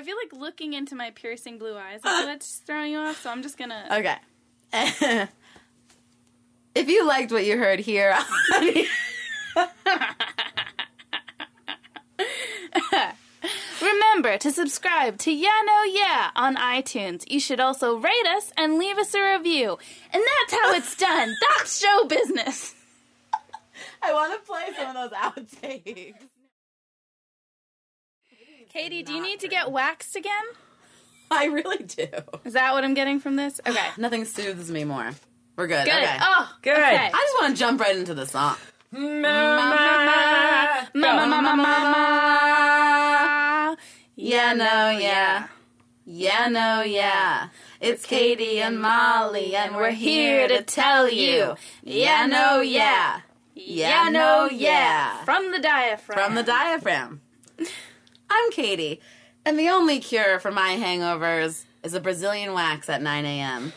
I feel like looking into my piercing blue eyes is what's throwing you off, so I'm just gonna. Okay. if you liked what you heard here, Remember to subscribe to Yeah No Yeah on iTunes. You should also rate us and leave us a review. And that's how it's done. That's show business. I want to play some of those outtakes. Katie, do you need to get waxed again? I really do. Is that what I'm getting from this? Okay. Nothing soothes me more. We're good. Good. Okay. Oh, Good. Okay. I just want to jump right into the song. Mama. Mama, mama, mama. Yeah, no, yeah. Yeah, no, yeah. It's Katie and Molly, and we're here to tell you. Yeah, no, yeah. Yeah, no, yeah. From the diaphragm. From the diaphragm. I'm Katie, and the only cure for my hangovers is a Brazilian wax at 9 a.m.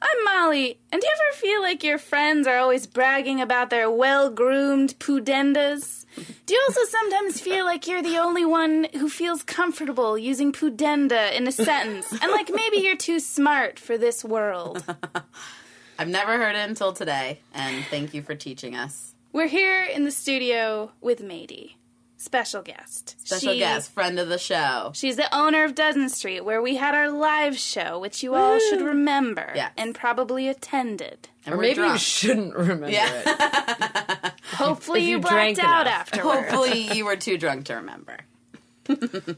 I'm Molly, and do you ever feel like your friends are always bragging about their well groomed pudendas? Do you also sometimes feel like you're the only one who feels comfortable using pudenda in a sentence, and like maybe you're too smart for this world? I've never heard it until today, and thank you for teaching us. We're here in the studio with Mady, special guest. Special She- guest, friend of the show. She's the owner of Dozen Street, where we had our live show, which you all should remember Yes. and probably attended. And Or we're maybe you shouldn't remember it. Hopefully, If you, you blacked out enough. afterwards. Hopefully, you were too drunk to remember.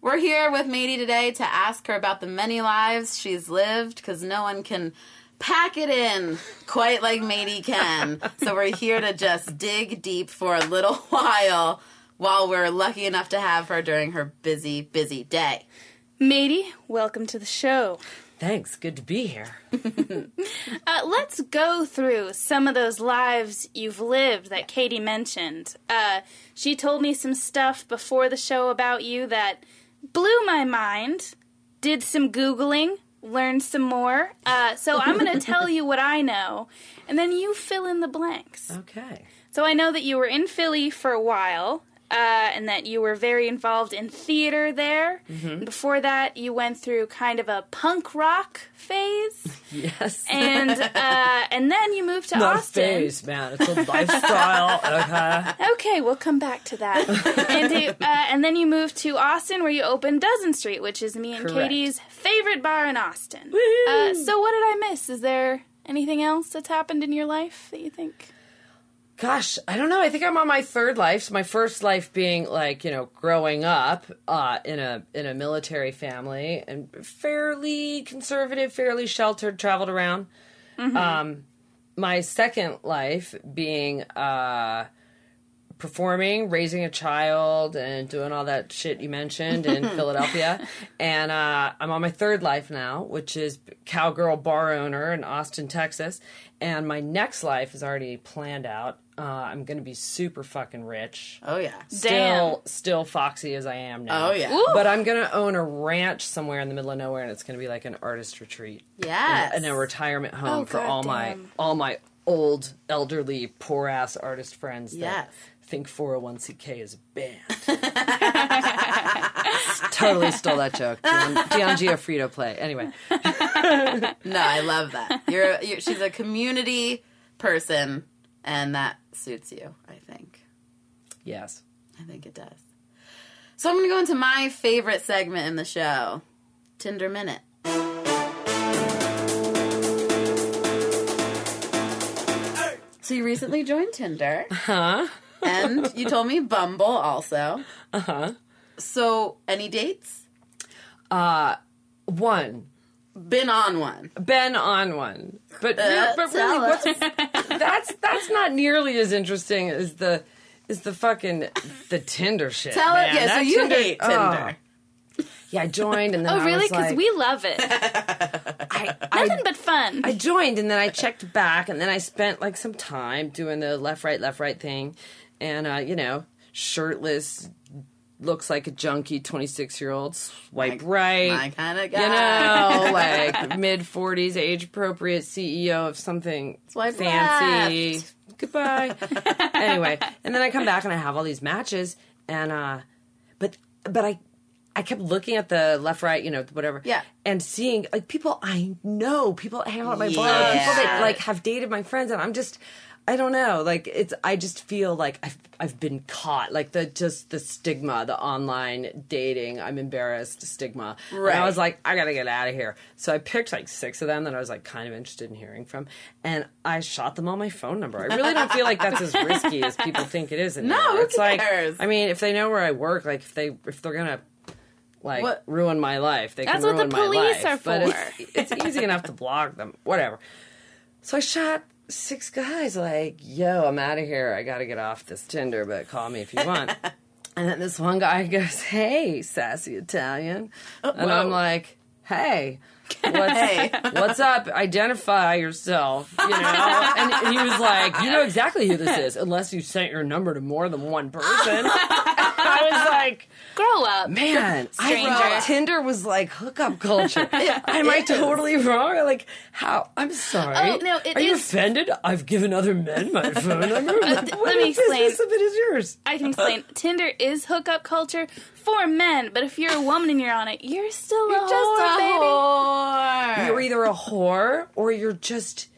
We're here with Mady today to ask her about the many lives she's lived because no one can pack it in quite like Mady can. so we're here to just dig deep for a little while while we're lucky enough to have her during her busy, busy day. Mady, welcome to the show. Thanks. Good to be here. Uh, let's go through some of those lives you've lived that Katie mentioned. Uh, she told me some stuff before the show about you that blew my mind. Did some Googling, learned some more. Uh, so I'm going to tell you what I know, and then you fill in the blanks. Okay. So I know that you were in Philly for a while, uh, and that you were very involved in theater there. And before that, you went through kind of a punk rock phase, Yes. and uh, and then you moved to Not Austin. phase, man. It's a lifestyle. Okay. Okay, we'll come back to that. and you, uh, and then you moved to Austin, where you opened Dozen Street, which is me and Correct. Katie's favorite bar in Austin. Uh, so what did I miss? Is there anything else that's happened in your life that you think? Gosh, I don't know. I think I'm on my third life. So my first life being like, you know, growing up uh, in a in a military family and fairly conservative, fairly sheltered, traveled around. Um, my second life being uh, performing, raising a child, and doing all that shit you mentioned in Philadelphia. And uh, I'm on my third life now, which is cowgirl bar owner in Austin, Texas. And my next life is already planned out. Uh, I'm going to be super fucking rich. Oh, yeah. Still, still foxy as I am now. Oh, yeah. Ooh. But I'm going to own a ranch somewhere in the middle of nowhere, and it's going to be like an artist retreat Yes. and a retirement home Oh, for all my all my old elderly poor ass artist friends that Yes. think 401k is a band. totally stole that joke. Dion, Dion Giaffrito play. Anyway, No, I love that. You're, you're she's a community person, and that suits you. I think. yes. I think it does. So I'm going to go into my favorite segment in the show, Tinder Minute. So you recently joined Tinder, Huh? and you told me Bumble also. Uh huh. So any dates? Uh, one. Been on one. Been on one, but Uh, real- but really, what's us. that's that's not nearly as interesting as the is the fucking the Tinder shit. Tell man. it. Yeah. So you Tinder- hate oh. Tinder. Yeah, I joined and then Oh, I really? Because like, we love it. I, Nothing but fun. I joined and then I checked back and then I spent like some time doing the left right left right thing, and uh, you know, shirtless, looks like a junkie twenty six year old, swipe right. My kind of guy. you know, like mid forties, age appropriate CEO of something Swipe fancy. left. Goodbye. anyway, and then I come back and I have all these matches, and uh, but but I I kept looking at the left, right, you know, whatever. Yeah. And seeing like people I know, people that hang out at my bar, Yeah. people that like have dated my friends, and I'm just, I don't know, like it's. I just feel like I've I've been caught, like the just the stigma, the online dating. I'm embarrassed stigma. And Right. I was like, I gotta get out of here. So I picked like six of them that I was like kind of interested in hearing from, and I shot them all my phone number. I really don't feel like that's as risky as people think it is. Anymore. who it's like. I mean, if they know where I work, like if they if they're gonna like What- ruin my life. They That's can what the ruin my police life. are But it's, it's easy enough to block them. Whatever. So I shot six guys like, yo, I'm out of here. I got to get off this Tinder, but call me if you want. and then this one guy goes, hey, sassy Italian. Oh, and whoa. I'm like, hey. What's, Hey. what's up? Identify yourself, you know. And he was like, "You know exactly who this is, unless you sent your number to more than one person." I was like, Grow up. Man, I thought Tinder was like hookup culture. Am I totally wrong? Like, how? I'm sorry. Oh, no, it Are you offended? I've given other men my phone number. let what me explain. of it is yours? I can explain. Tinder is hookup culture for men, but if you're a woman and you're on it, you're still a Just whore, a baby. whore. You're either a whore or you're just,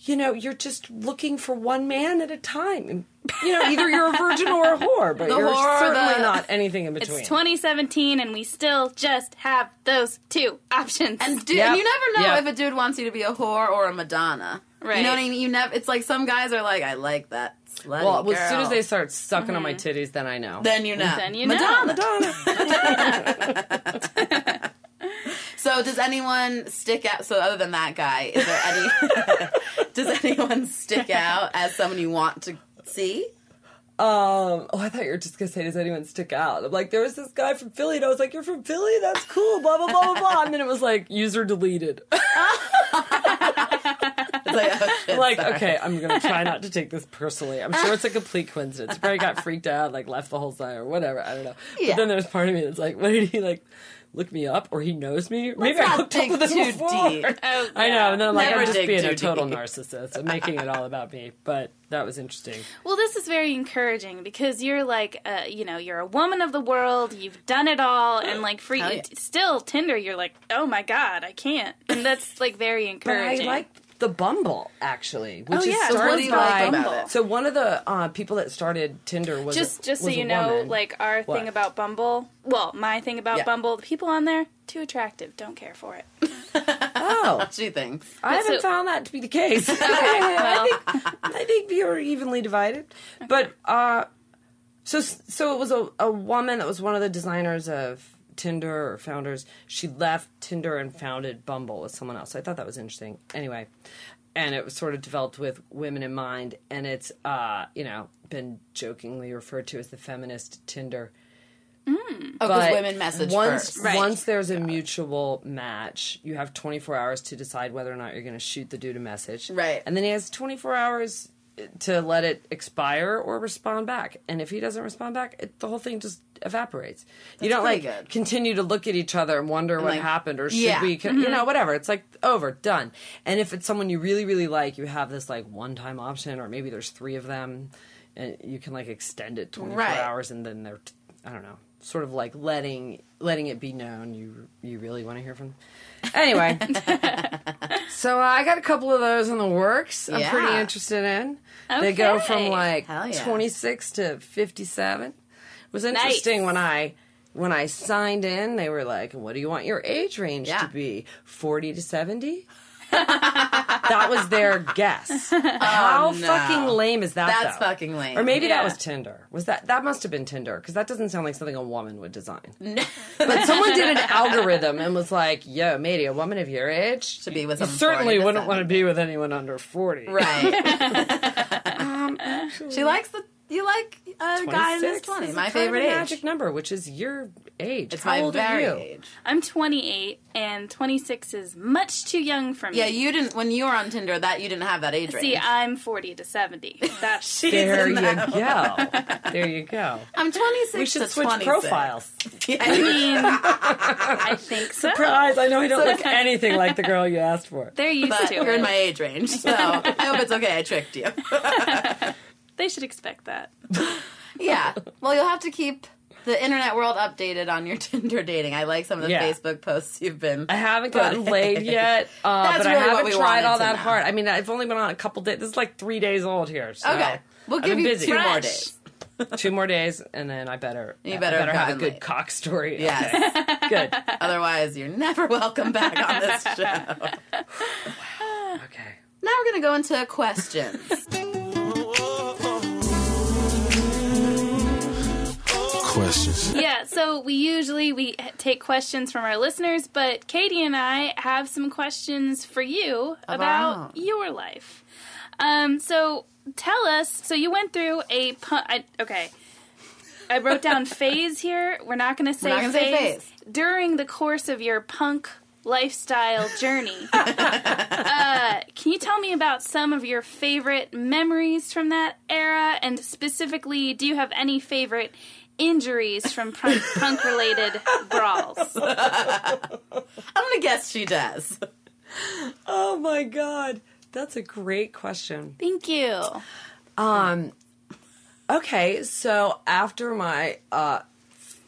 you know, you're just looking for one man at a time. And, you know, either you're a virgin or a whore, but The you're whore certainly the- not anything in between. It's 2017, and we still just have those two options. And, dude, Yep. and you never know Yep. if a dude wants you to be a whore or a Madonna. Right. You know what I mean? You never. It's like some guys are like, I like that slutty well, girl. as soon as they start sucking on my mm-hmm. titties, then I know. then you know. Then you know. Madonna. Madonna. So does anyone stick out? So other than that guy, is there any? does anyone stick out as someone you want to see? Um, oh, I thought you were just gonna say, does anyone stick out? I'm like, there was this guy from Philly, and I was like, you're from Philly? That's cool, blah, blah, blah, blah, blah. And then it was like, user deleted. Like, oh, shit, like, okay, I'm gonna try not to take this personally. I'm sure it's a complete coincidence. He probably got freaked out, like left the whole site or whatever. I don't know. Yeah. But then there's part of me that's like, what did he like? Look me up, or he knows me. Maybe I hooked up with him before. deep. Oh, I know, and then I'm like, Never I'm just being a total deep. narcissist. I'm making it all about me. But that was interesting. Well, this is very encouraging because you're like, uh, you know, you're a woman of the world. You've done it all, and like you, yeah. still Tinder, you're like, oh my god, I can't, and that's like very But I encouraging. like the Bumble actually, which Oh, is yeah. So started what do you by like? So one of the uh, people that started Tinder was just a, just so you know, woman. like our What? thing about Bumble. Well, my thing about Yeah. Bumble, the people on there too attractive. Don't care for it. oh, She thinks. I haven't So- found that to be the case. well. I think I think we are evenly divided, but uh, so so it was a, a woman that was one of the designers of Tinder or founders. She left Tinder and founded Bumble with someone else. I thought that was interesting. Anyway, and it was sort of developed with women in mind, and it's uh, you know been jokingly referred to as the feminist Tinder. Oh, because But women message once, first. Right. Once there's a mutual match, you have 24 hours to decide whether or not you're going to shoot the dude a message. Right. And then he has 24 hours eh, to let it expire or respond back. And if he doesn't respond back, it, the whole thing just evaporates. you don't like good. continue to look at each other and wonder what like, happened or should yeah. we, con- you mm-hmm. know, whatever. It's like over, done. And if it's someone you really, really like, you have this like one time option, or maybe there's three of them, and you can like extend it 24 Right. hours, and then they're, I don't know, sort of like letting letting it be known you you really want to hear from. Them. Anyway, so uh, I got a couple of those in the works. I'm pretty interested in. They go from like yeah. 26 to 57. It was interesting when I when I signed in. They were like, "What do you want your age range Yeah. to be? 40 to 70?" that was their guess. How Oh, no. fucking lame is that? That's though? fucking lame. Or maybe that was Tinder. Was that that must have been Tinder because that doesn't sound like something a woman would design. but someone did an algorithm and was like, "Yo, matey, a woman of your age To be with you certainly wouldn't want to be with anyone under 40." Right. Um, she likes the. You like a guy in his 26 twenties. My a kind of favorite age. magic number, which is your age. It's How my old very are you? age. I'm 28, and 26 is much too young for me. Yeah, you didn't when you were on Tinder. That you didn't have that age range. See. I'm 40 to 70. That's There you that go. There you go. I'm 26 We should to switch 26. profiles. I mean, I think so. Surprise! I know he don't look anything like the girl you asked for. They're used But to you're it. in my age range, so I hope it's okay. I tricked you. They should expect that. yeah. Well, you'll have to keep the internet world updated on your Tinder dating. I like some of the Yeah. Facebook posts you've been. I haven't gotten laid yet, uh, That's but really I what haven't tried all that know. hard. I mean, I've only been on a couple days. This is like three days old here. So Okay, we'll I've give you busy. two more days. two more days, and then I better You I better have have a good cock story. Yes. Okay, good. Otherwise, you're never welcome back on this show. Okay. Now we're gonna go into questions. Questions. yeah, so we usually we take questions from our listeners, but Katie and I have some questions for you our about your life. Um, so tell us. So you went through a pun- I, okay. I wrote down phase here. We're not going to say, not phase. phase. During the course of your punk lifestyle journey, uh, can you tell me about some of your favorite memories from that era? And specifically, do you have any favorite injuries from punk related brawls? I'm gonna guess she does. Oh my god, that's a great question. Thank you. Um, okay, so after my uh,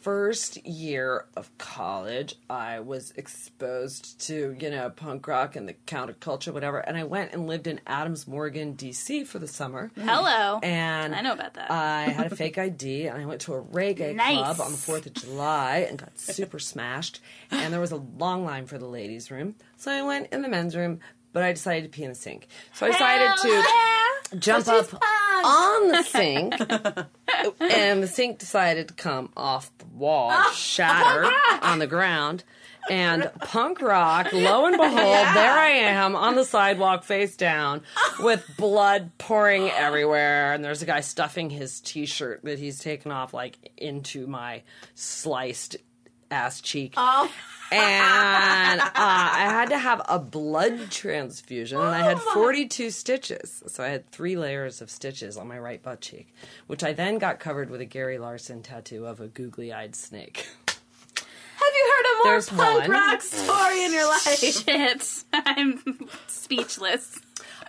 first year of college, I was exposed to, you know, punk rock and the counterculture, whatever, and I went and lived in Adams Morgan, D.C. for the summer. Mm. Hello. And I know about that. I had a fake ID and I went to a reggae Nice. club on the 4th of July and got super smashed. And there was a long line for the ladies' room. So I went in the men's room, but I decided to pee in the sink. So I decided to Hell jump up on the sink, and the sink decided to come off the wall, and shatter on the ground. And punk rock, lo and behold, there I am on the sidewalk face down with blood pouring everywhere. And there's a guy stuffing his t shirt that he's taken off like into my sliced ass cheek Oh, and uh, I had to have a blood transfusion, and I had 42 stitches. So I had three layers of stitches on my right butt cheek, which I then got covered with a Gary Larson tattoo of a googly-eyed snake. have you heard a more There's punk one. rock story in your life? Shit. I'm speechless.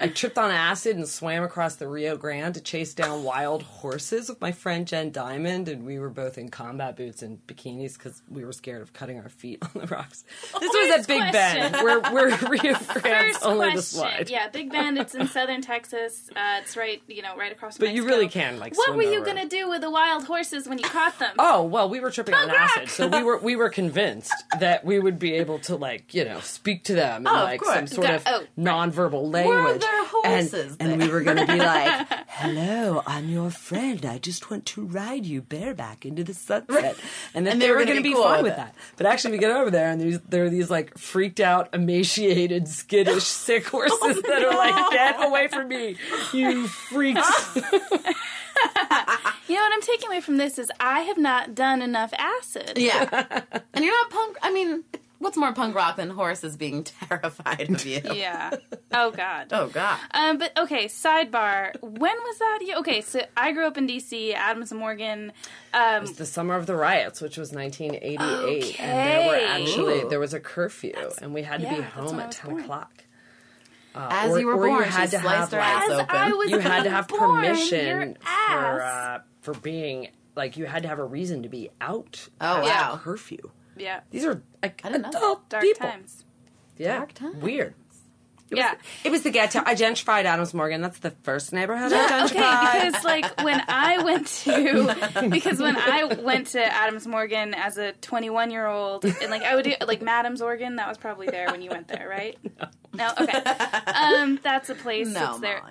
I tripped on acid and swam across the Rio Grande to chase down wild horses with my friend Jen Diamond, and we were both in combat boots and bikinis because we were scared of cutting our feet on the rocks. This was at Big question. Bend, where, where Rio Grande's First only the question. slide. Yeah, Big Bend. It's in southern Texas. Uh, it's right, you know, right across. But you really can, like, What were you road. gonna do with the wild horses when you caught them? Oh well, we were tripping on rock! acid, so we were we were convinced that we would be able to like you know speak to them in Oh, like some sort of oh, nonverbal language. There horses and, and we were going to be like, "Hello, I'm your friend. I just want to ride you bareback into the sunset," and then And they, they were were gonna be be cool fine with with it. that. But actually, we get over there, and there's there are these like freaked out, emaciated, skittish, sick horses Oh, that are like, "Get away from me, you freaks!" You know what I'm taking away from this is I have not done enough acid. Yeah. and you're not punk. I mean, what's more punk rock than horses being terrified of you? Yeah. Oh God. Oh, God. Um, but okay, sidebar. When was that? You okay? So I grew up in D.C. Adams and Morgan. Um, it was the summer of the riots, which was 1988, and there were actually Ooh. there was a curfew, and we had to yeah, be home at 10 born. o'clock. As or- you were or you had to have, her like- As open. I was You had to have born, permission for uh, for being like you had to have a reason to be out. Oh, past wow. curfew. Yeah. These are like I know adult Dark people. times. Yeah, Dark times. weird. Yeah. It was the ghetto. I gentrified Adams Morgan. That's the first neighborhood I Yeah, gentrified. okay, because like when I went to because when I went to Adams Morgan as a 21 year old and like I would do like Madams Organ. that was probably there when you went there right no, okay um that's a place No, that's there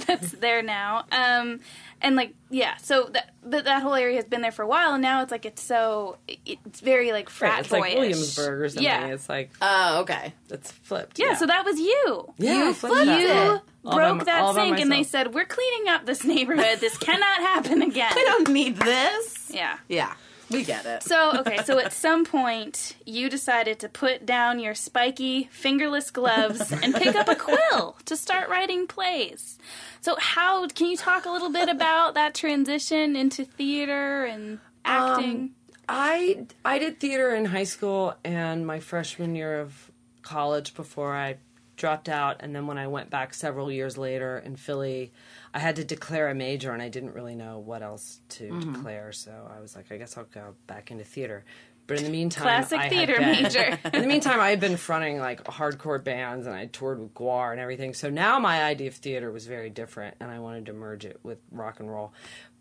that's there now um and like yeah so that but that whole area has been there for a while and now it's like it's so it's very like frat Right, it's like. Williamsburg or something. yeah It's like Oh, okay. it's flipped. yeah, so that was you. Yeah, you flipped you All broke my- that sink, and they said, "We're cleaning up this neighborhood. This cannot happen again." I don't need this. Yeah. Yeah. We get it. So okay, so at some point you decided to put down your spiky fingerless gloves and pick up a quill to start writing plays. So how can you talk a little bit about that transition into theater and acting? I I did theater in high school and my freshman year of college before I dropped out, and then when I went back several years later in Philly, I had to declare a major, and I didn't really know what else to Mm-hmm. declare. So I was like, I guess I'll go back into theater. But in the meantime, Classic I theater been- major. in the meantime, I had been fronting like hardcore bands and I toured with GWAR and everything. So now my idea of theater was very different and I wanted to merge it with rock and roll.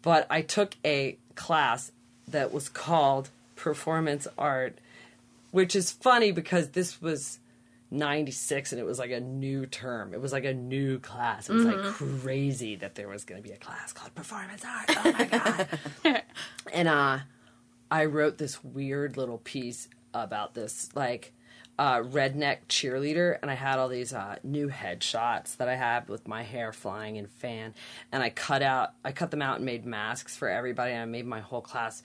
But I took a class that was called performance art, which is funny because this was 96 and it was like a new term. It was like a new class. It was like crazy that there was going to be a class called performance art. Oh my God. and uh I wrote this weird little piece about this like uh, redneck cheerleader, and I had all these uh, new headshots that I had with my hair flying in fan, and I cut out, I cut them out and made masks for everybody, and I made my whole class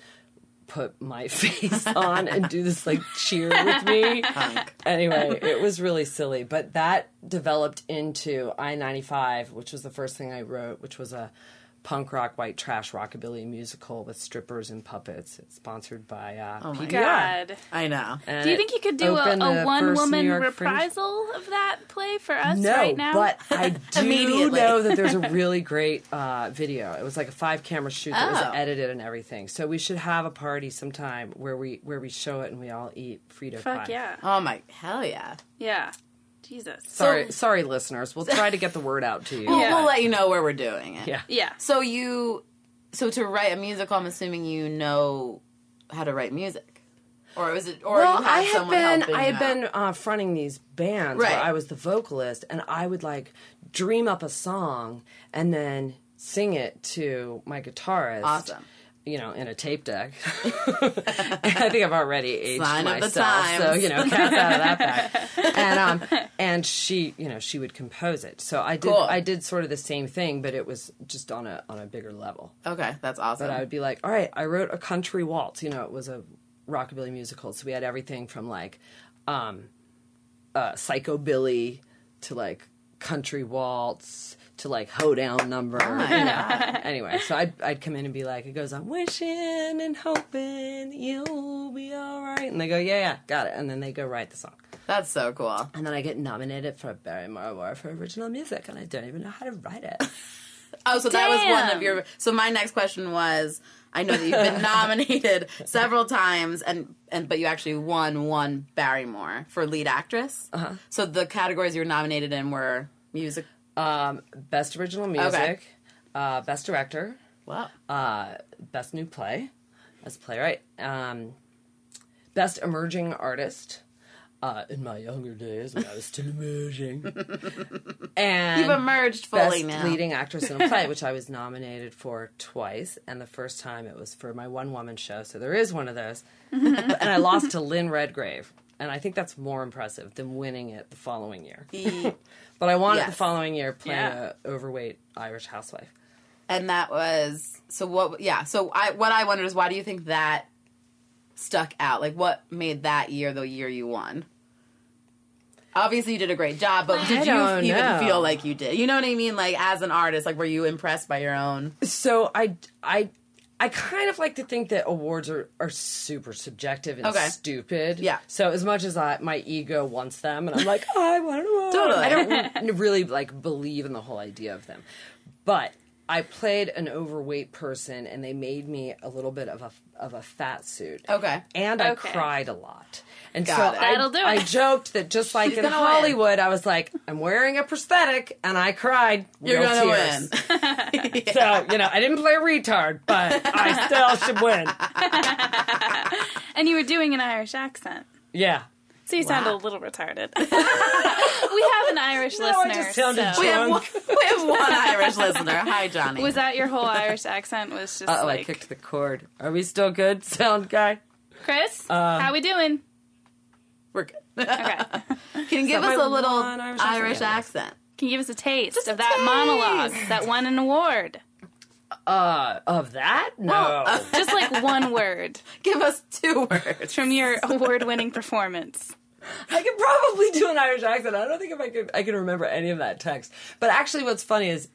put my face on and do this like cheer with me. anyway, it was really silly, but that developed into I ninety five, which was the first thing I wrote, which was a punk rock white trash rockabilly musical with strippers and puppets. It's sponsored by uh, Oh my God. I know. And Do you think you could do a, opened a the one first woman New York Fringe- reprisal of that play for us No, right now? but I do Immediately. know that there's a really great uh, video. It was like a five camera shoot that Oh. was edited and everything. So we should have a party sometime where we where we show it and we all eat Frito Fuck pie. yeah. Oh my hell yeah. Yeah. Jesus. Sorry, sorry, listeners. We'll try to get the word out to you. We'll, Yeah. we'll let you know where we're doing it. Yeah. Yeah. So you, so to write a musical, I'm assuming you know how to write music, or is it? Or Well, you have I had been I had been uh, fronting these bands Right. where I was the vocalist, and I would like dream up a song and then sing it to my guitarist. Awesome. You know, in a tape deck. I think I've already aged Sign myself, so you know, cats out of that bag. And um, and she, you know, she would compose it. So I did, Cool. I did sort of the same thing, but it was just on a on a bigger level. Okay, that's awesome. But I would be like, all right, I wrote a country waltz. You know, it was a rockabilly musical, so we had everything from like um, uh, psychobilly to like country waltz to like hoedown number. know. Anyway, so I'd I'd come in and be like, it goes, I'm wishing and hoping you'll be all right, and they go, yeah, yeah, got it, and then they go write the song, that's so cool. and then I get nominated for a Barrymore Award for original music, and I don't even know how to write it. Oh, so that was one of your. So my next question was, I know that you've been nominated several times, and and but you actually won one Barrymore for lead actress. Uh-huh. So the categories you were nominated in were music. Um, best original music, uh, best director, Wow. uh, best new play as playwright, um, best emerging artist. Uh, in my younger days, when I was still emerging, and You've emerged fully best now. leading actress in a play, which I was nominated for twice, and the first time it was for my one woman show. So there is one of those, and I lost to Lynn Redgrave, and I think that's more impressive than winning it the following year. But I won it Yes. the following year playing Yeah. a overweight Irish housewife. and that was so. What? Yeah. So I what I wondered is why do you think that stuck out? Like what made that year the year you won? Obviously, you did a great job, but did you don't even know. feel like you did? You know what I mean? Like as an artist, like were you impressed by your own? So I I I kind of like to think that awards are, are super subjective and Okay. stupid. Yeah. So as much as I my ego wants them, and I'm like, oh, I want an award. Totally. I don't really like believe in the whole idea of them, but I played an overweight person, and they made me a little bit of a of a fat suit. Okay. And I Okay. cried a lot. And Got so it. I, That'll do I joked that just like She's in gonna win. Hollywood, I was like, I'm wearing a prosthetic, and I cried. You're real gonna tears. win. So, you know, I didn't play a retard, but I still should win. And you were doing an Irish accent. Yeah. So you sound a little retarded. we have an Irish No, I listener. just sounded so- We have, one, we have one Irish listener. Hi, Johnny. Was that your whole Irish accent? Was just Uh oh, I kicked the cord. Are we still good, sound guy? Chris? Uh, how we doing? We're good. Okay. Can you give us a little one Irish Irish, accent? accent? Can you give us a taste a of that taste. monologue that won an award? Uh, of that? No. Just like one word Give us two words. from your award-winning performance. I could probably do an Irish accent. I don't think if I could I can remember any of that text. But actually what's funny is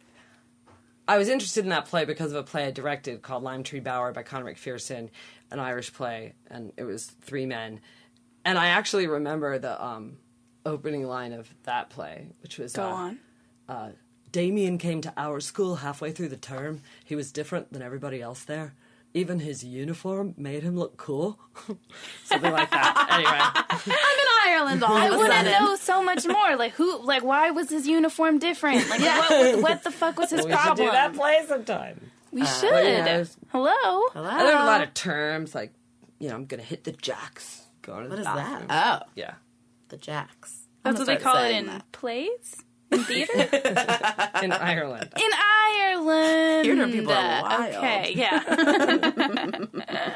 I was interested in that play because of a play I directed called Lime Tree Bower by Conor McPherson, an Irish play, and it was three men. And I actually remember the um opening line of that play, which was Go uh, on. uh, Damien came to our school halfway through the term. He was different than everybody else there. Even his uniform made him look cool. Something like that. Anyway, I'm in Ireland all I of a want to sudden. know so much more. Like who? Like why was his uniform different? Like what? What the fuck was his we should problem? do that play sometime. We should. yeah, it's- Hello. Hello? I learned a lot of terms like, you know, I'm gonna hit the jacks. Going to What the is bathroom. that? Oh, Yeah. the Jacks. That's I'm what they gonna start call it saying in that. plays, in theater, In Ireland. in Ireland. Theater people are wild. Okay, yeah.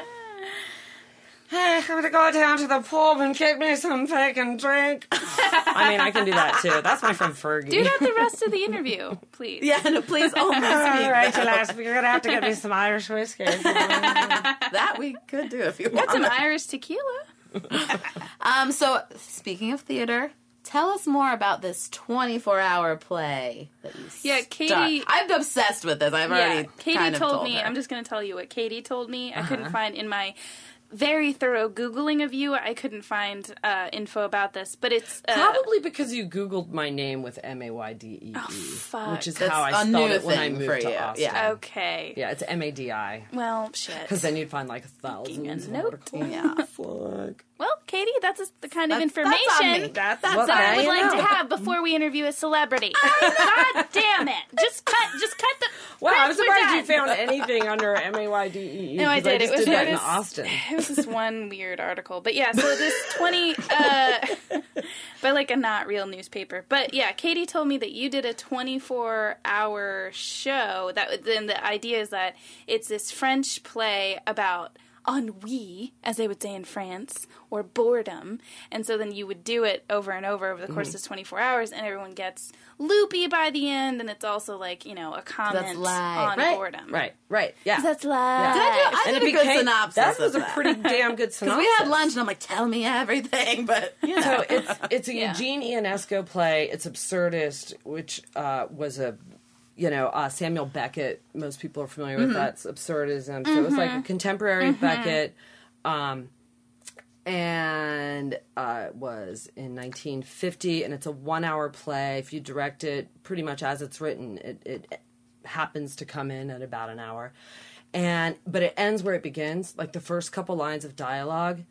Hey, I'm gonna go down to the pub and get me some fucking drink. I mean, I can do that too. That's my friend Fergie. Do that the rest of the interview, please. Yeah, no, please only speak All right, that. lass, you're gonna have to get me some Irish whiskey. That we could do if you want. That's an Irish tequila. Um, so speaking of theater, tell us more about this 24-hour play that you Yeah, start- Katie- I'm obsessed with this. I've Yeah, already Katie kind of told, told me. her. I'm just going to tell you what Katie told me. I Uh-huh. couldn't find in my very thorough googling of you. I couldn't find uh, info about this, but it's uh, Probably because you Googled my name with M A Y D E E, fuck. which is That's how i spelled it when I thing moved for to you, Austin. yeah. okay. Yeah, it's M A D I. Well, shit. Because then you'd find like thousands a of note. articles. Yeah. Fuck. Well, Katie, that's just the kind of That's- that's information me. That's, That's what that I I would like know. to have before we interview a celebrity. God damn it! Just cut. Just cut the. Wow, I'm surprised you found anything under M A Y D E E. No, I 'cause did. just it was did that it in Austin. It was this one weird article, but yeah. So this twenty, uh, by like a not real newspaper. But yeah, Katie told me that you did a twenty-four hour show. That then the idea is that it's this French play about ennui, as they would say in France, or boredom. And so then you would do it over and over over the course of 24 hours, and everyone gets loopy by the end. And it's also like, you know, a comment live, on right? boredom. Right, right, yeah. That's live. Did I do? I and did it a good became synopsis. that was a pretty damn good synopsis. We had lunch and I'm like, tell me everything, but you know. So it's it's a Yeah. Eugene Ionesco play. It's absurdist, which uh, was a you know uh, Samuel Beckett. Most people are familiar with that's absurdism. So it was like a contemporary Beckett, um, and uh, it was in 1950, and it's a one-hour play. If you direct it pretty much as it's written, it, it happens to come in at about an hour, and but it ends where it begins. Like the first couple lines of dialogue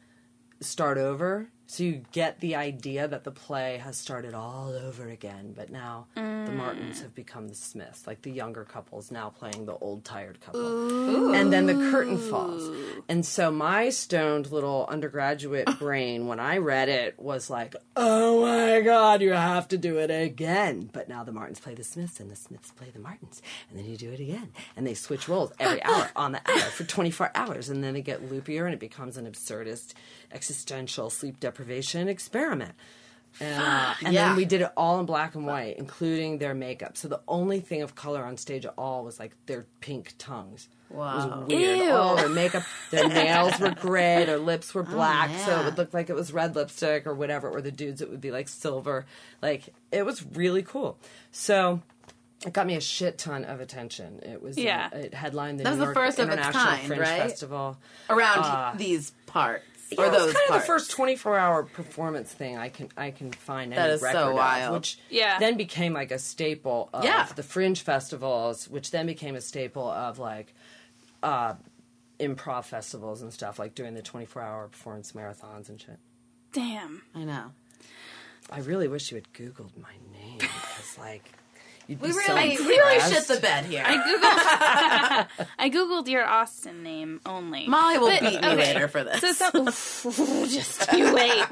start over. So you get the idea that the play has started all over again, but now the mm. Martins have become the Smiths, like the younger couple is now playing the old tired couple. And then the curtain falls. And so my stoned little undergraduate brain, when I read it, was like, oh my God, you have to do it again. But now the Martins play the Smiths and the Smiths play the Martins. And then you do it again. And they switch roles every hour on the hour for 24 hours. And then they get loopier and it becomes an absurdist existential sleep deprivation experiment. And, uh, and Yeah. then we did it all in black and white, including their makeup. So the only thing of color on stage at all was like their pink tongues. It Wow. was weird. Ew. All their makeup, their nails were gray, their lips were black, so yeah. it would look like it was red lipstick or whatever. Or the dudes, it would be like silver. Like it was really cool. So it got me a shit ton of attention. It was Yeah. it headlined the That was New the York first of its International kind, Fringe right? Festival. around uh, these parts Yeah, or it was those kind of the first 24 hour performance thing I can I can find any That is so record of, which Yeah. then became like a staple of Yeah. the fringe festivals, which then became a staple of like uh, improv festivals and stuff, like doing the 24 hour performance marathons and shit. Damn. I know. I really wish you had Googled my name because like you'd be We so really, we really shit the bed here. I googled. I googled your Austin name only. Molly will But- beat me okay. later for this. So some, just you wait.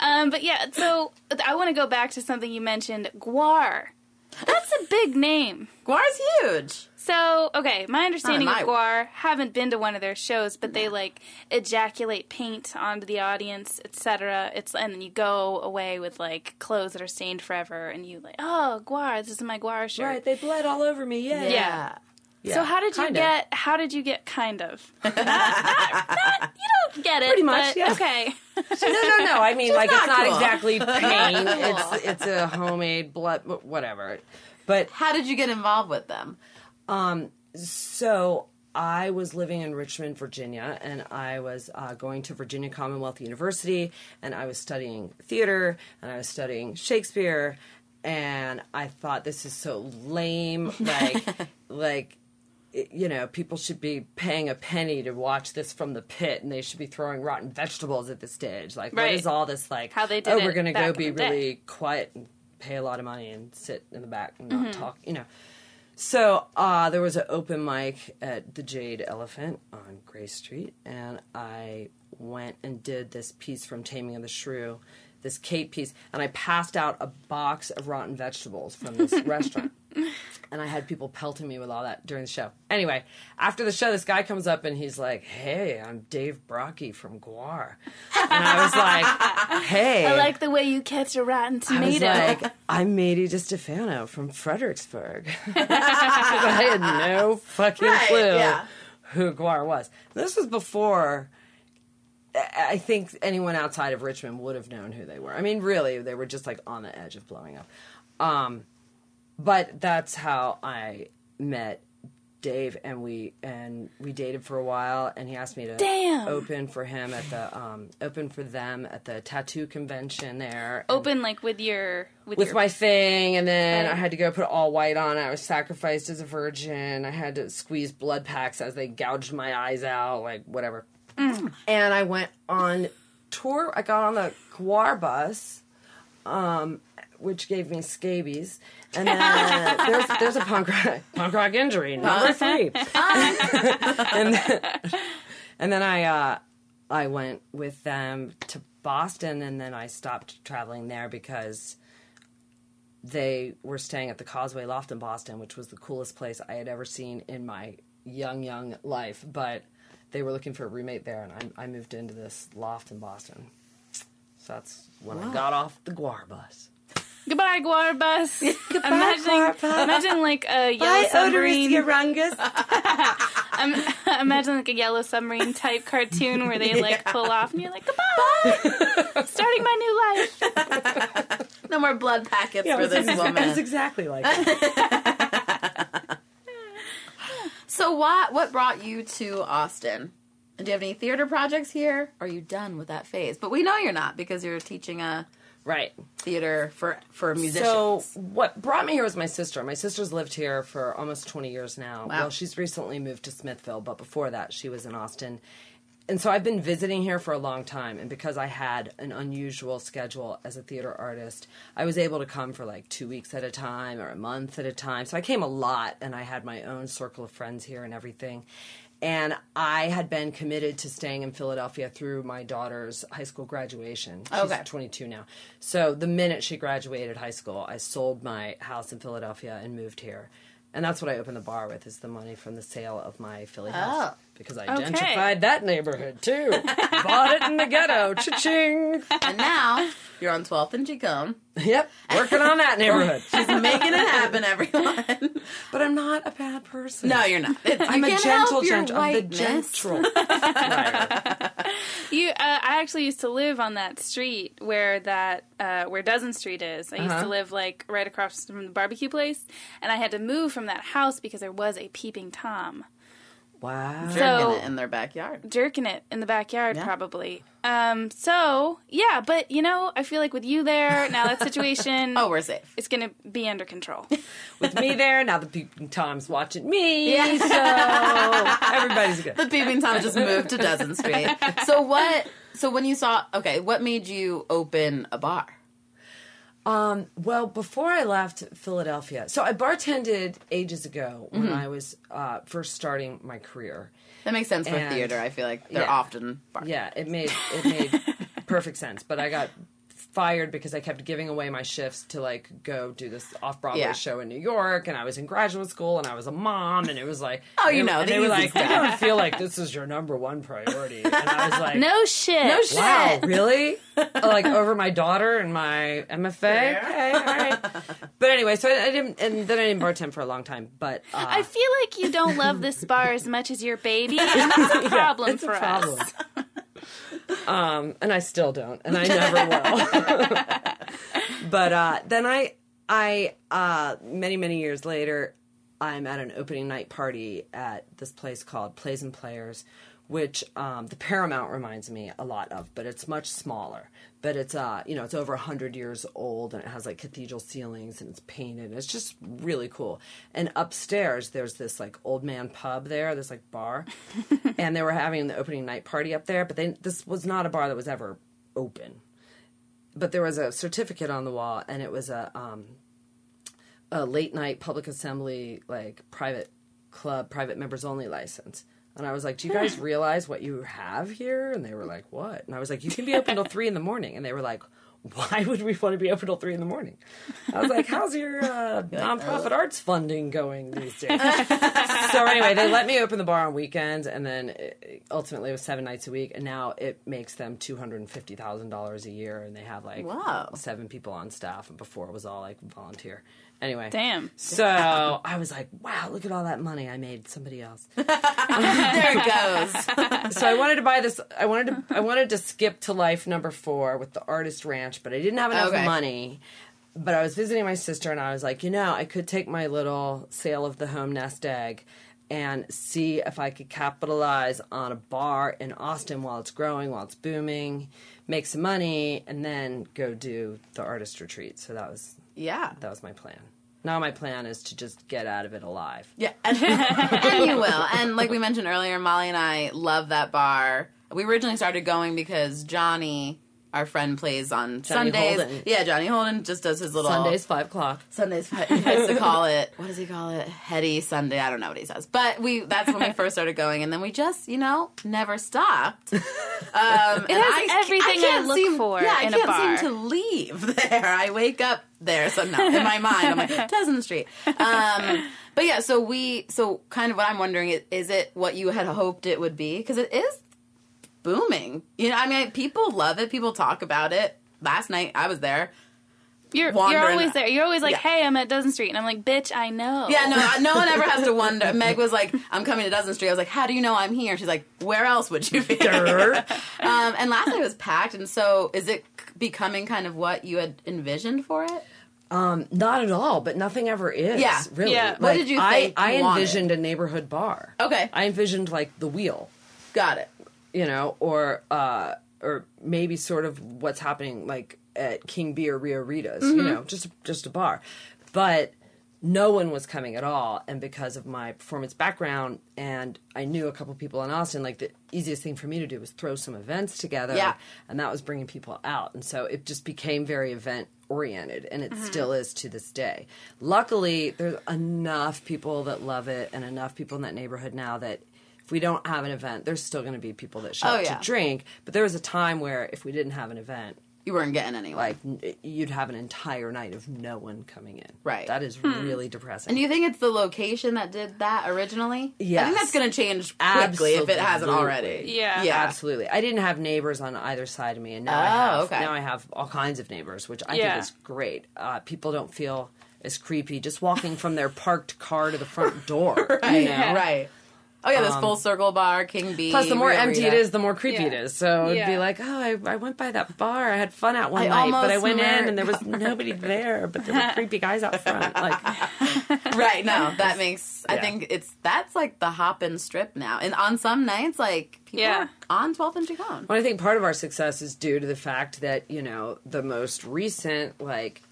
Um, but yeah, so I want to go back to something you mentioned, GWAR. That's a big name. GWAR's huge. So, okay, my understanding Not of my- GWAR, haven't been to one of their shows, but they like ejaculate paint onto the audience, etc. It's and then you go away with like clothes that are stained forever, and you like, oh, GWAR, this is my GWAR shirt. Right, they bled all over me. Yeah. Yeah. Yeah, So how did you kinda. get? How did you get? Kind of. Not, not, not, you don't get it. Pretty much, but yeah. Okay. No, no, no. I mean, like not it's not cool. exactly pain. It's it's a homemade blood, whatever. But How did you get involved with them? Um, so I was living in Richmond, Virginia, and I was uh, going to Virginia Commonwealth University, and I was studying theater, and I was studying Shakespeare, and I thought this is so lame, like, like. You know, people should be paying a penny to watch this from the pit, and they should be throwing rotten vegetables at the stage. Like, what Right. is all this like? How they did oh, we're gonna go be the day. really quiet and pay a lot of money and sit in the back and not talk. You know, so uh, there was an open mic at the Jade Elephant on Gray Street, and I went and did this piece from Taming of the Shrew, this Kate piece, and I passed out a box of rotten vegetables from this restaurant. And I had people pelting me with all that during the show. Anyway, after the show, this guy comes up and he's like, "Hey, I'm Dave Brockie from GWAR," and I was like, "Hey, I like the way you catch a rotten I was tomato. like, I'm Mady DiStefano from Fredericksburg. I had no fucking Right, clue yeah. who GWAR was. This was before I think anyone outside of Richmond would have known who they were. I mean, really, they were just like on the edge of blowing up. Um, but that's how I met Dave, and we and we dated for a while. And he asked me to Damn. open for him at the um, open for them at the tattoo convention there. Open like with your with, with your my thing, and then Right. I had to go put all white on. I was sacrificed as a virgin. I had to squeeze blood packs as they gouged my eyes out, like whatever. And I went on tour. I got on the GWAR bus, um, which gave me scabies. And then there's there's a punk rock, punk rock injury number three. and then, and then I uh, I went with them to Boston, and then I stopped traveling there because they were staying at the Causeway Loft in Boston, which was the coolest place I had ever seen in my young young life. But they were looking for a roommate there, and I, I moved into this loft in Boston. So that's when I got off the GWAR bus. Goodbye, GWAR bus. imagine, GWAR bus. imagine like a yellow submarine. Urungus. Um, imagine like a yellow submarine type cartoon where they like pull off and you're like, goodbye, starting my new life. No more blood packets Yeah, for this woman. That's exactly like that. So what what brought you to Austin? Do you have any theater projects here? Are you done with that phase? But we know you're not because you're teaching a right. theater for for musicians. So what brought me here was my sister. My sister's lived here for almost 20 years now. Wow. Well, she's recently moved to Smithville, but before that she was in Austin. And so I've been visiting here for a long time and because I had an unusual schedule as a theater artist, I was able to come for like 2 weeks at a time or a month at a time. So I came a lot and I had my own circle of friends here and everything. And I had been committed to staying in Philadelphia through my daughter's high school graduation. She's Okay. 22 now. So the minute she graduated high school, I sold my house in Philadelphia and moved here. And that's what I opened the bar with is the money from the sale of my Philly house. Oh. Because I Okay. gentrified that neighborhood too. Bought it in the ghetto. Cha-ching. and now you're on 12th and Chicon. Yep. Working on that neighborhood. She's making it happen, everyone. but I'm not a bad person. No, you're not. It's, I'm you a gentle, help your gentle. I'm the gentle. You, uh, I actually used to live on that street where that uh, where Dozen Street is. I used Uh-huh. to live like right across from the barbecue place, and I had to move from that house because there was a peeping tom. Wow. So- Jerking it in their backyard. jerking it in the backyard Yeah. probably um so yeah but you know i feel like with you there now that situation Oh, we're safe. it's gonna be under control With me there, now the peeping Tom's watching me. Yeah. So everybody's good. The peeping tom just moved to Dozen Street. So what? So when you saw, okay, what made you open a bar? Um, well, before I left Philadelphia, so I bartended ages ago when Mm-hmm. I was uh, first starting my career. That makes sense for theater. I feel like they're Yeah. often bars. Yeah, it made it made perfect sense. But I got fired because I kept giving away my shifts to like go do this off Broadway Yeah. show in New York, and I was in graduate school, and I was a mom, and it was like, Oh, you know, and they were like, we stuff. don't feel like this is your number one priority, and I was like, no shit No shit. Wow, really? like over my daughter and my MFA? Fair. Okay, all right. But anyway, so I, I didn't, and then I didn't bartend for a long time. But uh, i feel like you don't love this bar as much as your baby and that's a problem it's for a problem. us um, and I still don't, and I never will. but uh, then I, I, uh, many many years later, I'm at an opening night party at this place called Plays and Players, which um, the Paramount reminds me a lot of, but it's much smaller. But it's uh, you know, it's over hundred years old, and it has like cathedral ceilings, and it's painted. It's just really cool. And upstairs, there's this like old man pub there, this like bar, and they were having the opening night party up there. But they this was not a bar that was ever open. But there was a certificate on the wall, and it was a um, a late night public assembly like private club private members only license and i was like do you guys realize what you have here? And they were like what? And i was like you can be open till three in the morning. And they were like why would we want to be open till three in the morning? I was like how's your uh, nonprofit arts funding going these days? So anyway they let me open the bar on weekends and then it, ultimately it was seven nights a week and now it makes them $250000 a year and they have like Wow. seven people on staff. And before it was all like volunteer anyway Damn. so I was like, wow, look at all that money I made somebody else. there it goes. so I wanted to buy this I wanted to I wanted to skip to life number 4 with the artist ranch, but I didn't have enough Okay. money. But I was visiting my sister and I was like, you know, I could take my little sale of the home nest egg and see if I could capitalize on a bar in Austin while it's growing, while it's booming, make some money, and then go do the artist retreat. So that was Yeah. that was my plan. Now my plan is to just get out of it alive. Yeah, and, and you will. And like we mentioned earlier, Molly and I love that bar. We originally started going because Johnny, our friend, plays on Johnny Sundays. Holden. Yeah, Johnny Holden just does his little Sundays, five o'clock. Sundays. He has to call it what does he call it? Heady Sunday. I don't know what he says, but we that's when we first started going, and then we just you know never stopped. Um, it has everything I look seem, for Yeah, I can't seem to leave there. I wake up there, so no, in my mind, I'm like Pleasant Street. Um, but yeah, so we so kind of what I'm wondering is, is it what you had hoped it would be? Because it is booming. You know, I mean, people love it. People talk about it. Last night I was there. You're you're Wandering- always there. You're always like, Yeah. "Hey, I'm at Dozen Street," and I'm like, "Bitch, I know." Yeah, no, no one ever has to wonder. Meg was like, "I'm coming to Dozen Street." I was like, "How do you know I'm here?" She's like, "Where else would you be?" um, and last night was packed, and so is it c- becoming kind of what you had envisioned for it? Um, not at all, but nothing ever is. Yeah. really. Yeah. What did you I, think I you wanted? envisioned a neighborhood bar. Okay. I envisioned like the wheel, Got it. you know, or uh, or maybe sort of what's happening like at King Beer Rio Rita's, Mm-hmm. you know, just just a bar, but no one was coming at all. And because of my performance background, and I knew a couple people in Austin, like the easiest thing for me to do was throw some events together, Yeah. and that was bringing people out. And so it just became very event oriented, and it mm-hmm. still is to this day. Luckily, there's enough people that love it, and enough people in that neighborhood now that. If we don't have an event, there's still going to be people that show Oh, up yeah. to drink. But there was a time where if we didn't have an event, You weren't getting anywhere. like you'd have an entire night of no one coming in. Right. That is really depressing. and you think it's the location that did that originally? Yeah. I think that's going to change quickly if it hasn't already. Yeah. Yeah. Absolutely. I didn't have neighbors on either side of me, and now I Oh, have. okay. Now I have all kinds of neighbors, which I Yeah. think is great. Uh, people don't feel as creepy just walking from their parked car to the front door. Right. You know? Right. Oh yeah, this um, full circle bar, King Bee. Plus, the more Rio empty Rita. it is, the more creepy it Yeah. is. So it'd be like, oh, I, I went by that bar. I had fun out one I night, but I went in and there was nobody there, but there were creepy guys out front. Like, right no that makes i think it's that's like the hop and strip now and on some nights like people Yeah. are on 12th and Chicon. Well, I think part of our success is due to the fact that you know the most recent like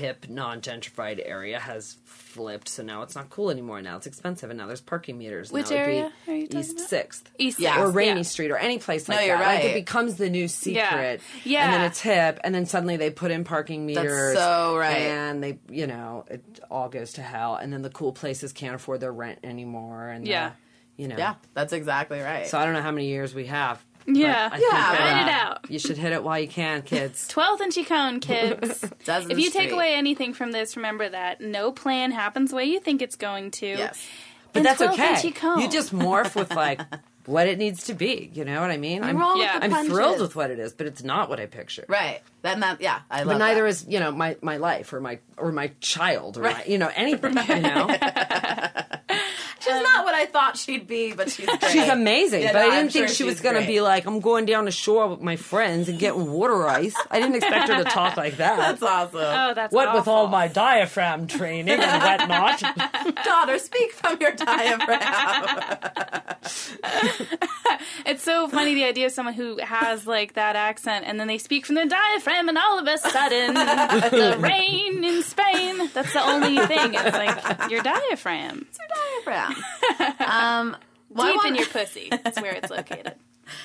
hip non-gentrified area has flipped, so now it's not cool anymore. Now it's expensive, and now there's parking meters. Which now it'd be area are you East? Sixth, East Yeah. Or Rainy yeah. Street, or any place like No, you're that. Like right. it becomes the new secret, Yeah. and then it's hip, and then suddenly they put in parking meters. That's so right. and they, you know, it all goes to hell, and then the cool places can't afford their rent anymore, and the- Yeah. you know, yeah that's exactly right So I don't know how many years we have. But Yeah. I think Yeah, that, Write it out. You should hit it while you can, kids. 12th and Chicon, kids. Dozen if you take away anything from this, remember that no plan happens the way you think it's going to. yes But And that's 12th okay. and Chicon. You just morph with like what it needs to be. You know what I mean? I'm, roll with Yeah. the I'm thrilled with what it is, but it's not what I picture. right then that yeah i love But neither that. is you know my my life or my or my child or my, you know anything. You know, which is not what I thought she'd be, but she's great. She's amazing, Yeah, but no, I didn't I'm think sure she was going to be like, I'm going down the shore with my friends and getting water ice. I didn't expect her to talk like that. That's awesome. Oh, that's what with all my diaphragm training and whatnot. Daughter, speak from your diaphragm. It's so funny the idea of someone who has like that accent and then they speak from their diaphragm and all of a sudden the rain in Spain. That's the only thing. It's like your diaphragm. It's your diaphragm. Um, well, Deep in your pussy. That's where it's located.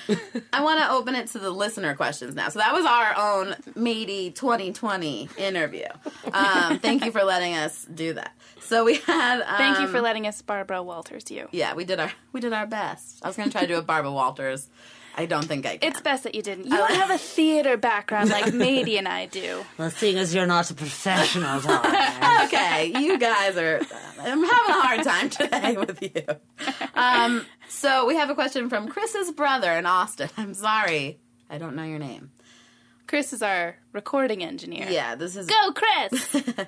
I want to open it to the listener questions now. So that was our own Matey 2020 interview. Um, thank you for letting us do that. So we had. Um, Thank you for letting us Barbara Walters you. Yeah, we did our we did our best. I was going to try to do a Barbara Walters. I don't think I can. It's best that you didn't. You don't have a theater background like Mady and I do. well, seeing as you're not a professional, okay, you guys are. I'm having a hard time today with you. Um, so we have a question from Chris's brother in Austin. I'm sorry, I don't know your name. Chris is our recording engineer. Yeah, this is. Go, Chris!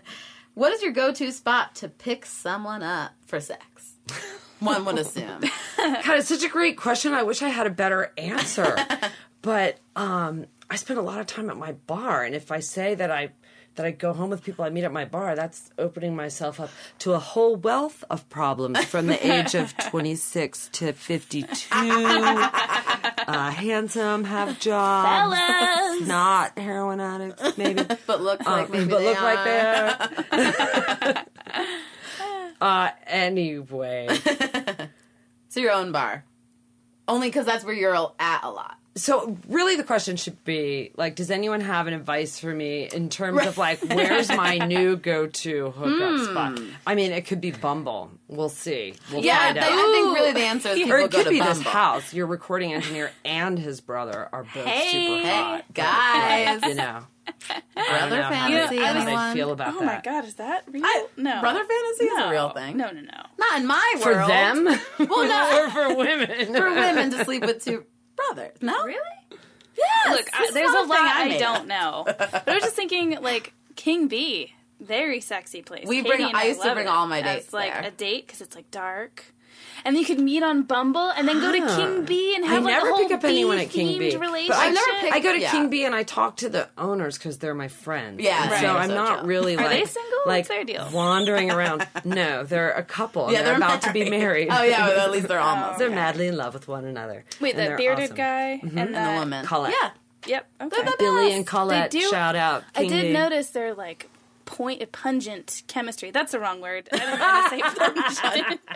What is your go-to spot to pick someone up for sex? One would assume. God, it's such a great question. I wish I had a better answer. but um, I spend a lot of time at my bar, and if I say that I that I go home with people I meet at my bar, that's opening myself up to a whole wealth of problems from the age of 26 to 52. Uh, handsome, have jobs, Fellas! not heroin addicts, maybe. But looks like maybe but they look are. like they are. Uh, anyway. So your own bar. Only because that's where you're at a lot. So really the question should be like does anyone have an advice for me in terms of like where's my new go-to hookup hmm. spot? I mean it could be Bumble. We'll see. We'll Yeah, find they, out. I think really the answer is people or it go could to be Bumble. this house. Your recording engineer and his brother are both Hey. super hot. Guys, You know. brother fantasy, You know, I How anyone? they feel about Oh that. my god, is that real? I- no. brother fantasy is a real thing. No, no, no. Not in my world. For them? Well, no. or for women? for women to sleep with two brothers. No, Really? Yeah. Look, I, there's a lot thing I, don't know. But I was just thinking, like, King Bee, very sexy place. We Katie bring- I used to bring it all my as, dates like there. a date because it's like dark. And then you could meet on Bumble and then go to. King Bee and I have like never a whole pick up anyone at King Bee. bee-themed But relationship. I've never picked- I go to Yeah. King Bee and I talk to the owners because they're my friends. Yeah, Right. so I'm so not chill. really Are like they single? like What's their deal? wandering around. No, they're a couple. Yeah, they're, they're about to be married. Oh yeah, well, at least they're almost. they're madly in love with one another. Wait, And the bearded awesome. guy mm-hmm. and, and the woman. Colette. Yeah, Yep. Okay. the Billy and Colette. They do- Shout out. I did B. notice their like point of pungent chemistry. That's the wrong word. I don't want to say pungent.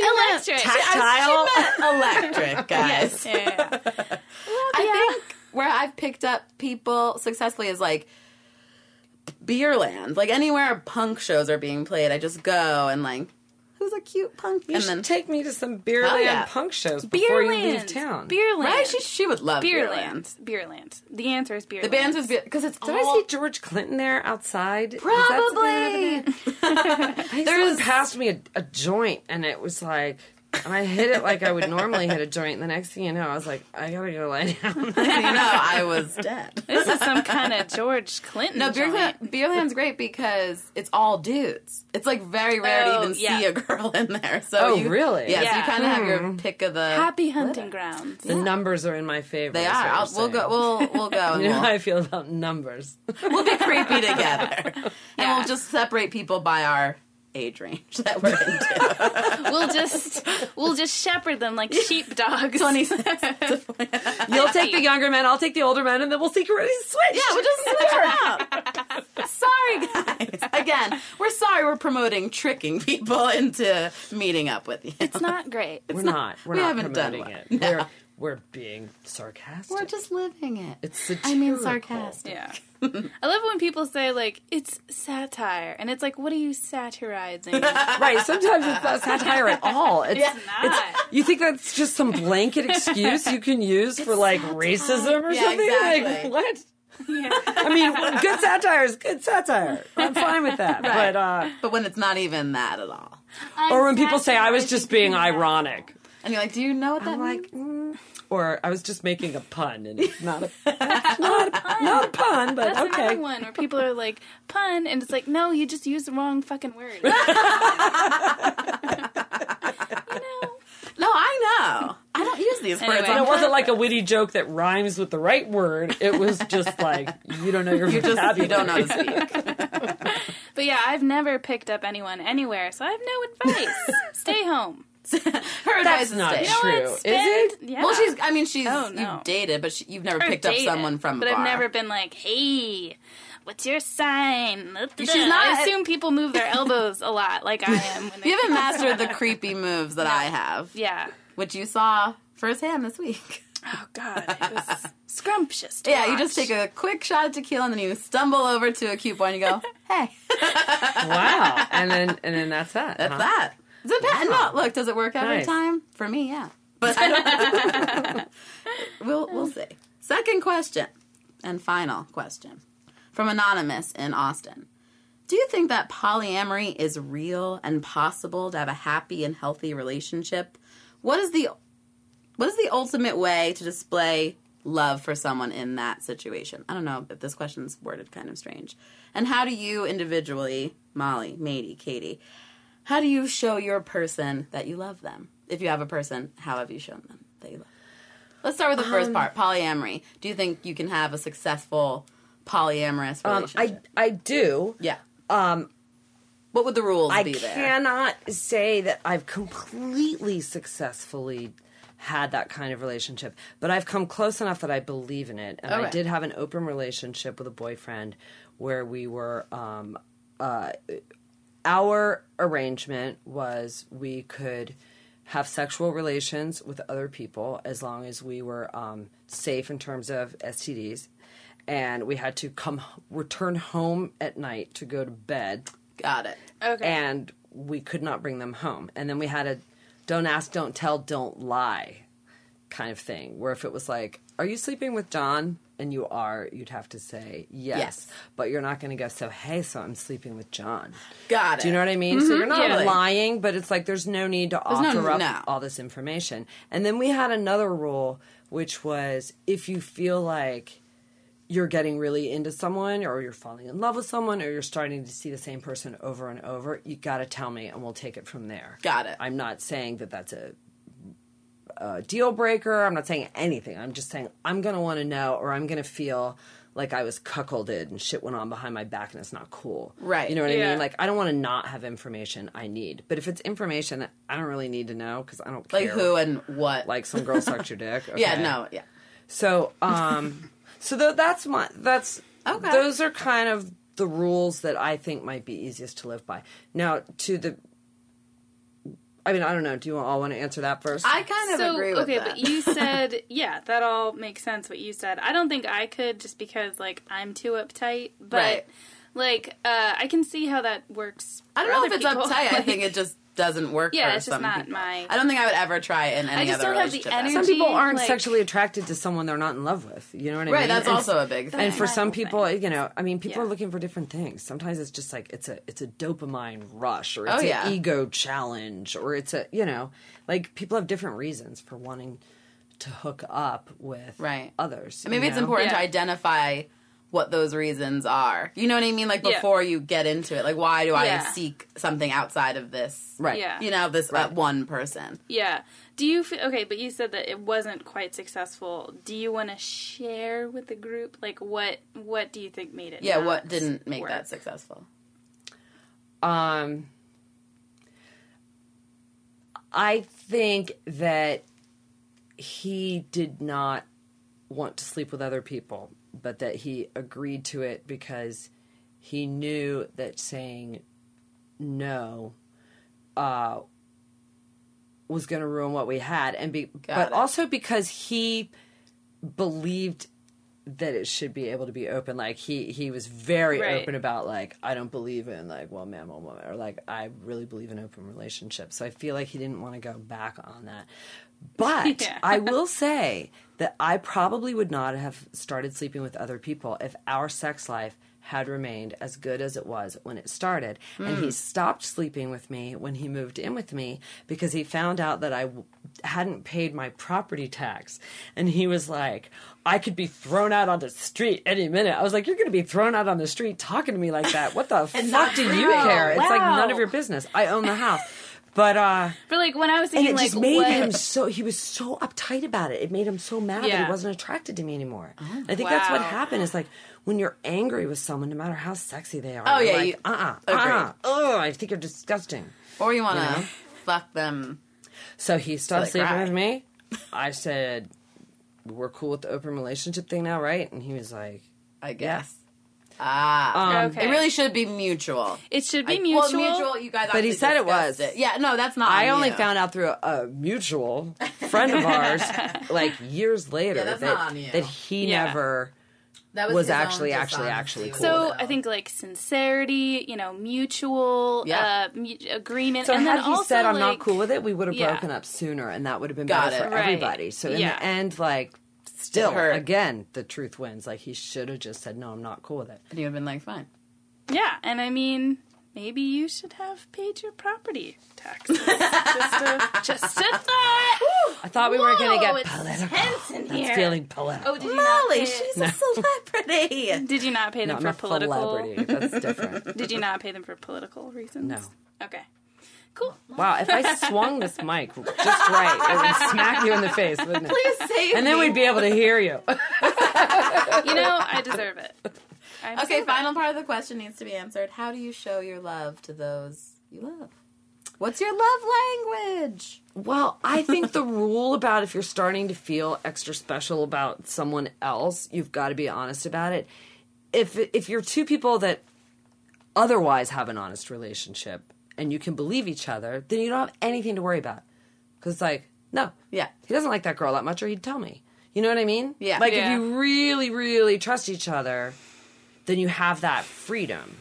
Electric. Tactile. electric guys. Yes. Yeah, yeah, yeah. I think where I've picked up people successfully is like Beerland. Like anywhere punk shows are being played, I just go and like, who's a cute punk? You and should then take me to some Beerland yeah. punk shows before you leave town. Beerland. right, she she would love Beerland. Beerland. Beerland. The answer is Beerland. The bands was because it's Did I see George Clinton there outside? Is probably. I think someone passed me a, a joint, and it was like, and I hit it like I would normally hit a joint. And the next thing you know, I was like, I gotta go lie down. you know, I was dead. This is some kind of George Clinton. No, joint. Beerland, Beerland's great because it's all dudes. It's like very rare Oh, to even yeah. see a girl in there. So Oh, you, really? Yeah, so you kind of have your hmm. pick of the. Happy hunting grounds. the numbers are in my favor. they is are. I'll, we'll go. We'll we'll go. You know we'll, how I feel about numbers. we'll be creepy together, and we'll just separate people by our age range that we're into. We'll just we'll just shepherd them like sheepdogs. Twenty You'll take the younger men, I'll take the older men, and then we'll secretly switch. yeah, we'll just switch around. sorry, guys. Again, we're sorry we're promoting tricking people into meeting up with you. It's not great. we're not. We're we not haven't done promoting well. it. No. We're we're being sarcastic. We're just living it. it's satirical. I mean, sarcastic. Yeah. I love when people say like it's satire, and it's like, what are you satirizing? Right. Sometimes it's not satire at all. It's, Yeah. Not. You think that's just some blanket excuse you can use for like racism or Yeah, something? exactly. Like what? Yeah. I mean, good satire is good satire. I'm fine with that. But uh, But when it's not even that at all. or when people say I was just being ironic, And you're like, do you know what that I'm like, means? mm, or I was just making a pun, and it's not a it's not a, not a pun, but That's okay. another one where people are like pun, and it's like, no, you just used the wrong fucking word. You know. No, I know. I don't use these words. Anyway. on And it wasn't like a witty joke that rhymes with the right word. It was just like you don't know your You just you don't know to speak. But yeah, I've never picked up anyone anywhere, so I have no advice. Stay home. Her advice That's is not stay. You know true. what? Is it? Yeah. Well, she's. I mean, she's. Oh, no. You've dated, but she, you've never Or picked up someone from. But I've never been like, hey, what's your sign? She's not- I assume people move their elbows a lot, like I am. When You haven't mastered the creepy moves that I have, Yeah. which you saw firsthand this week. Oh God, it was scrumptious. To Yeah, you just take a quick shot of tequila and then you stumble over to a cute boy and you go, "Hey, Wow. And then and then that's that. that's huh? that." Does it pa- No, look, does it work every Nice. time? For me, yeah. But we'll we'll see. Second question and final question from anonymous in Austin. Do you think that polyamory is real and possible to have a happy and healthy relationship? What is the what is the ultimate way to display love for someone in that situation? I don't know if this question's worded kind of strange. And how do you individually, Molly, Matey, Katie, how do you show your person that you love them? If you have a person, how have you shown them that you love them? Let's start with the first part, polyamory. Do you think you can have a successful polyamorous Um, relationship? I I do. yeah. Um what would the rules I be there? I cannot say that I've completely successfully had that kind of relationship, but I've come close enough that I believe in it. And I did have an open relationship with a boyfriend where we were. Um, uh, our arrangement was we could have sexual relations with other people as long as we were um, safe in terms of STDs. And we had to come return home at night to go to bed Got it. Okay. and we could not bring them home. And then we had a don't ask, don't tell, don't lie kind of thing, where if it was like, Are you sleeping with John? And you are, you'd have to say yes. Yes. But you're not going to go, So, hey, so I'm sleeping with John. Got it. Do you know what I mean? So mm-hmm. you're not Yeah. lying, but it's like there's no need to There's no- offer up no. all this information. And then we had another rule, which was if you feel like you're getting really into someone or you're falling in love with someone or you're starting to see the same person over and over, you got to tell me and we'll take it from there. Got it. I'm not saying that that's a, a deal breaker. I'm not saying anything. I'm just saying I'm going to want to know or I'm going to feel like I was cuckolded and shit went on behind my back and it's not cool. Right. You know what I mean? Like I don't want to not have information I need. But if it's information that I don't really need to know because I don't Like care. Like who and what? Like some girl sucked your dick. yeah, no, yeah. So, um, so th- that's my that's Okay. Those are kind of the rules that I think might be easiest to live by. Now, to the, I mean, I don't know. Do you all want to answer that first? I kind of so agree with okay, that. but you said yeah, that all makes sense. What you said, I don't think I could just because like I'm too uptight. But Right. like uh, I can see how that works. I don't for know other if it's people. uptight. I think it just doesn't work Yeah, for it's just some not people. my- I don't think I would ever try it in any just other don't have the relationship. energy. some people aren't like- sexually attracted to someone they're not in love with. You know what I mean? Right, that's And- also a big thing. And for some people, thing. you know, I mean, people Yeah. are looking for different things. Sometimes it's just like it's a it's a dopamine rush, or oh, it's Oh, an yeah. ego challenge, or it's a you know, like people have different reasons for wanting to hook up with Right. others. Maybe you it's know? important to Yeah. identify what those reasons are. You know what I mean? Like Yeah. before you get into it. Like why do I Yeah. seek something outside of this? Right. Yeah. You know, this uh, one person. Yeah. Do you feel okay? But you said that it wasn't quite successful. Do you want to share with the group? Like what? What do you think made it? Yeah, not what didn't make work? that successful? Um, I think that he did not want to sleep with other people, but that he agreed to it because he knew that saying no uh, was going to ruin what we had, and be, but it. also because he believed that it should be able to be open. Like he he was very Right. open about like I don't believe in like one man one woman or like I really believe in open relationships. So I feel like he didn't want to go back on that. But Yeah. I will say that I probably would not have started sleeping with other people if our sex life had remained as good as it was when it started. And Hmm. he stopped sleeping with me when he moved in with me because he found out that I w- hadn't paid my property tax. And he was like, I could be thrown out on the street any minute. I was like, You're going to be thrown out on the street talking to me like that. What the fuck do you care? It's like none of your business. I own the house. But uh But like when I was and it like just made what, him so he was so uptight about it. It made him so mad that he wasn't attracted to me anymore. I think that's what happened is like when you're angry with someone, no matter how sexy they are, Oh, you're yeah, like, you- uh-uh, uh-uh, ugh, I think you're disgusting. Or you want to You know? fuck them. So he stopped sleeping with me. I said, "We're cool with the open relationship thing now, right?" And he was like, I guess. Ah, Um, Okay. it really should be mutual. it should be I- mutual. Well, mutual. You guys. But he said it discussed was. Yeah, no, that's not. I on only you. found out through a, a mutual friend of ours, like years later, Yeah, that's that, not on you. that he Yeah. never. that was his own actually- actually- actually with cool So with I think like sincerity, you know, mutual Yeah. uh, mu- agreement, So and had then he also said I'm like, not cool with it, we would have Yeah. broken up sooner, and that would have been Got better it. for Right. everybody. So in Yeah. the end, like, still, hurt. again, the truth wins. Like he should have just said, "No, I'm not cool with it." And you would have been like, fine. Yeah, and I mean, maybe you should have paid your property taxes. just a just a thought. I thought we were going to get it's political. tense in It's here. feeling political. Oh, did you not Molly, pay, she's a celebrity. Did you not pay no, them I'm for a political? celebrity. That's different. Did you not pay them for political reasons? No. Okay. Cool. Wow, if I swung this mic just right, it would smack you in the face, wouldn't it? Please save And then me. we'd be able to hear you. You know, I deserve it. I Okay, deserve it. final part of the question needs to be answered. How do you show your love to those you love? What's your love language? Well, I think the rule about if you're starting to feel extra special about someone else, you've got to be honest about it. If if you're two people that otherwise have an honest relationship and you can believe each other, then you don't have anything to worry about. Cuz it's like, no. Yeah. He doesn't like that girl that much or he'd tell me. You know what I mean? Yeah. Like Yeah. if you really really trust each other, then you have that freedom.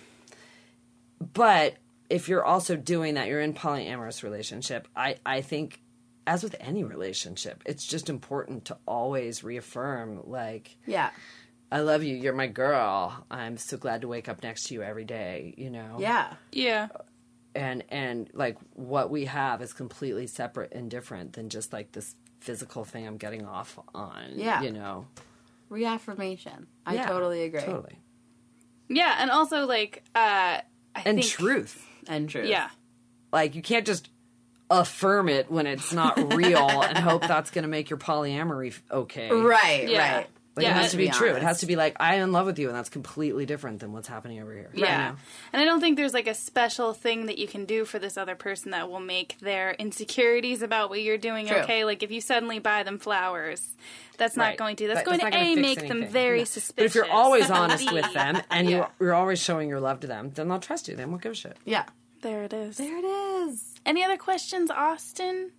But if you're also doing that, you're in polyamorous relationship. I I think as with any relationship, it's just important to always reaffirm like Yeah. I love you, you're my girl. I'm so glad to wake up next to you every day, you know. Yeah. Yeah. And and like what we have is completely separate and different than just like this physical thing I'm getting off on, Yeah. you know. Reaffirmation. I Yeah, totally agree. Totally. Yeah, and also like uh I And think truth. And truth. Yeah. like you can't just affirm it when it's not real and hope that's going to make your polyamory okay. Right, Yeah. right. Like Yeah, it has to be, true. It has to be like I'm in love with you, and that's completely different than what's happening over here. Yeah. Know? And I don't think there's like a special thing that you can do for this other person that will make their insecurities about what you're doing True. okay. Like if you suddenly buy them flowers, that's not going to. That's But going it's to A make them very No. suspicious. But if you're always honest with them and Yeah. you you're always showing your love to them, then they'll trust you. They won't give a shit. Yeah. There it is. There it is. Any other questions, Austin?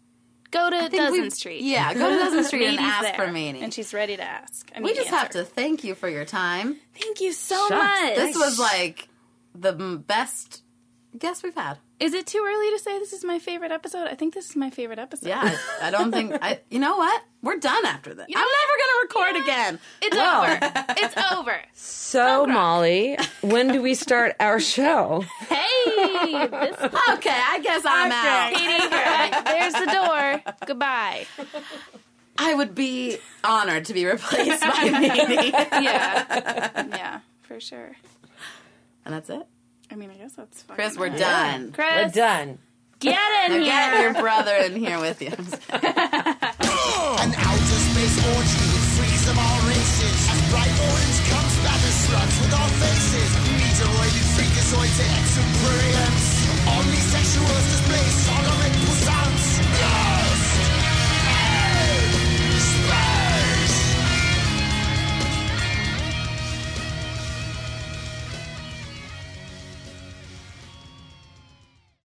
Go to think Dozen we- Street. Yeah, go to Dozen Street and ask there, for Maney. And she's ready to ask. I we mean, just have to thank you for your time. Thank you so Shucks. much. This was like the best guest we've had. Is it too early to say this is my favorite episode? I think this is my favorite episode. Yeah, I, I don't think I. You know what? We're done after this. know I'm what? never gonna record again. It's Well. over. It's over. So Molly, when do we start our show? Hey, this Okay, I guess I'm out. Katie, there's the door. Goodbye. I would be honored to be replaced by Maney. Yeah, yeah, for sure. and that's it. I mean, I guess that's fine. Chris, we're yeah. done. Chris, we're done. Get in now here. Get your brother in here with you. An outer space orgy that frees of all races. As bright orange comes back as slugs with our faces. Meteoroid and freakazoid to exuberance. Omnisexuals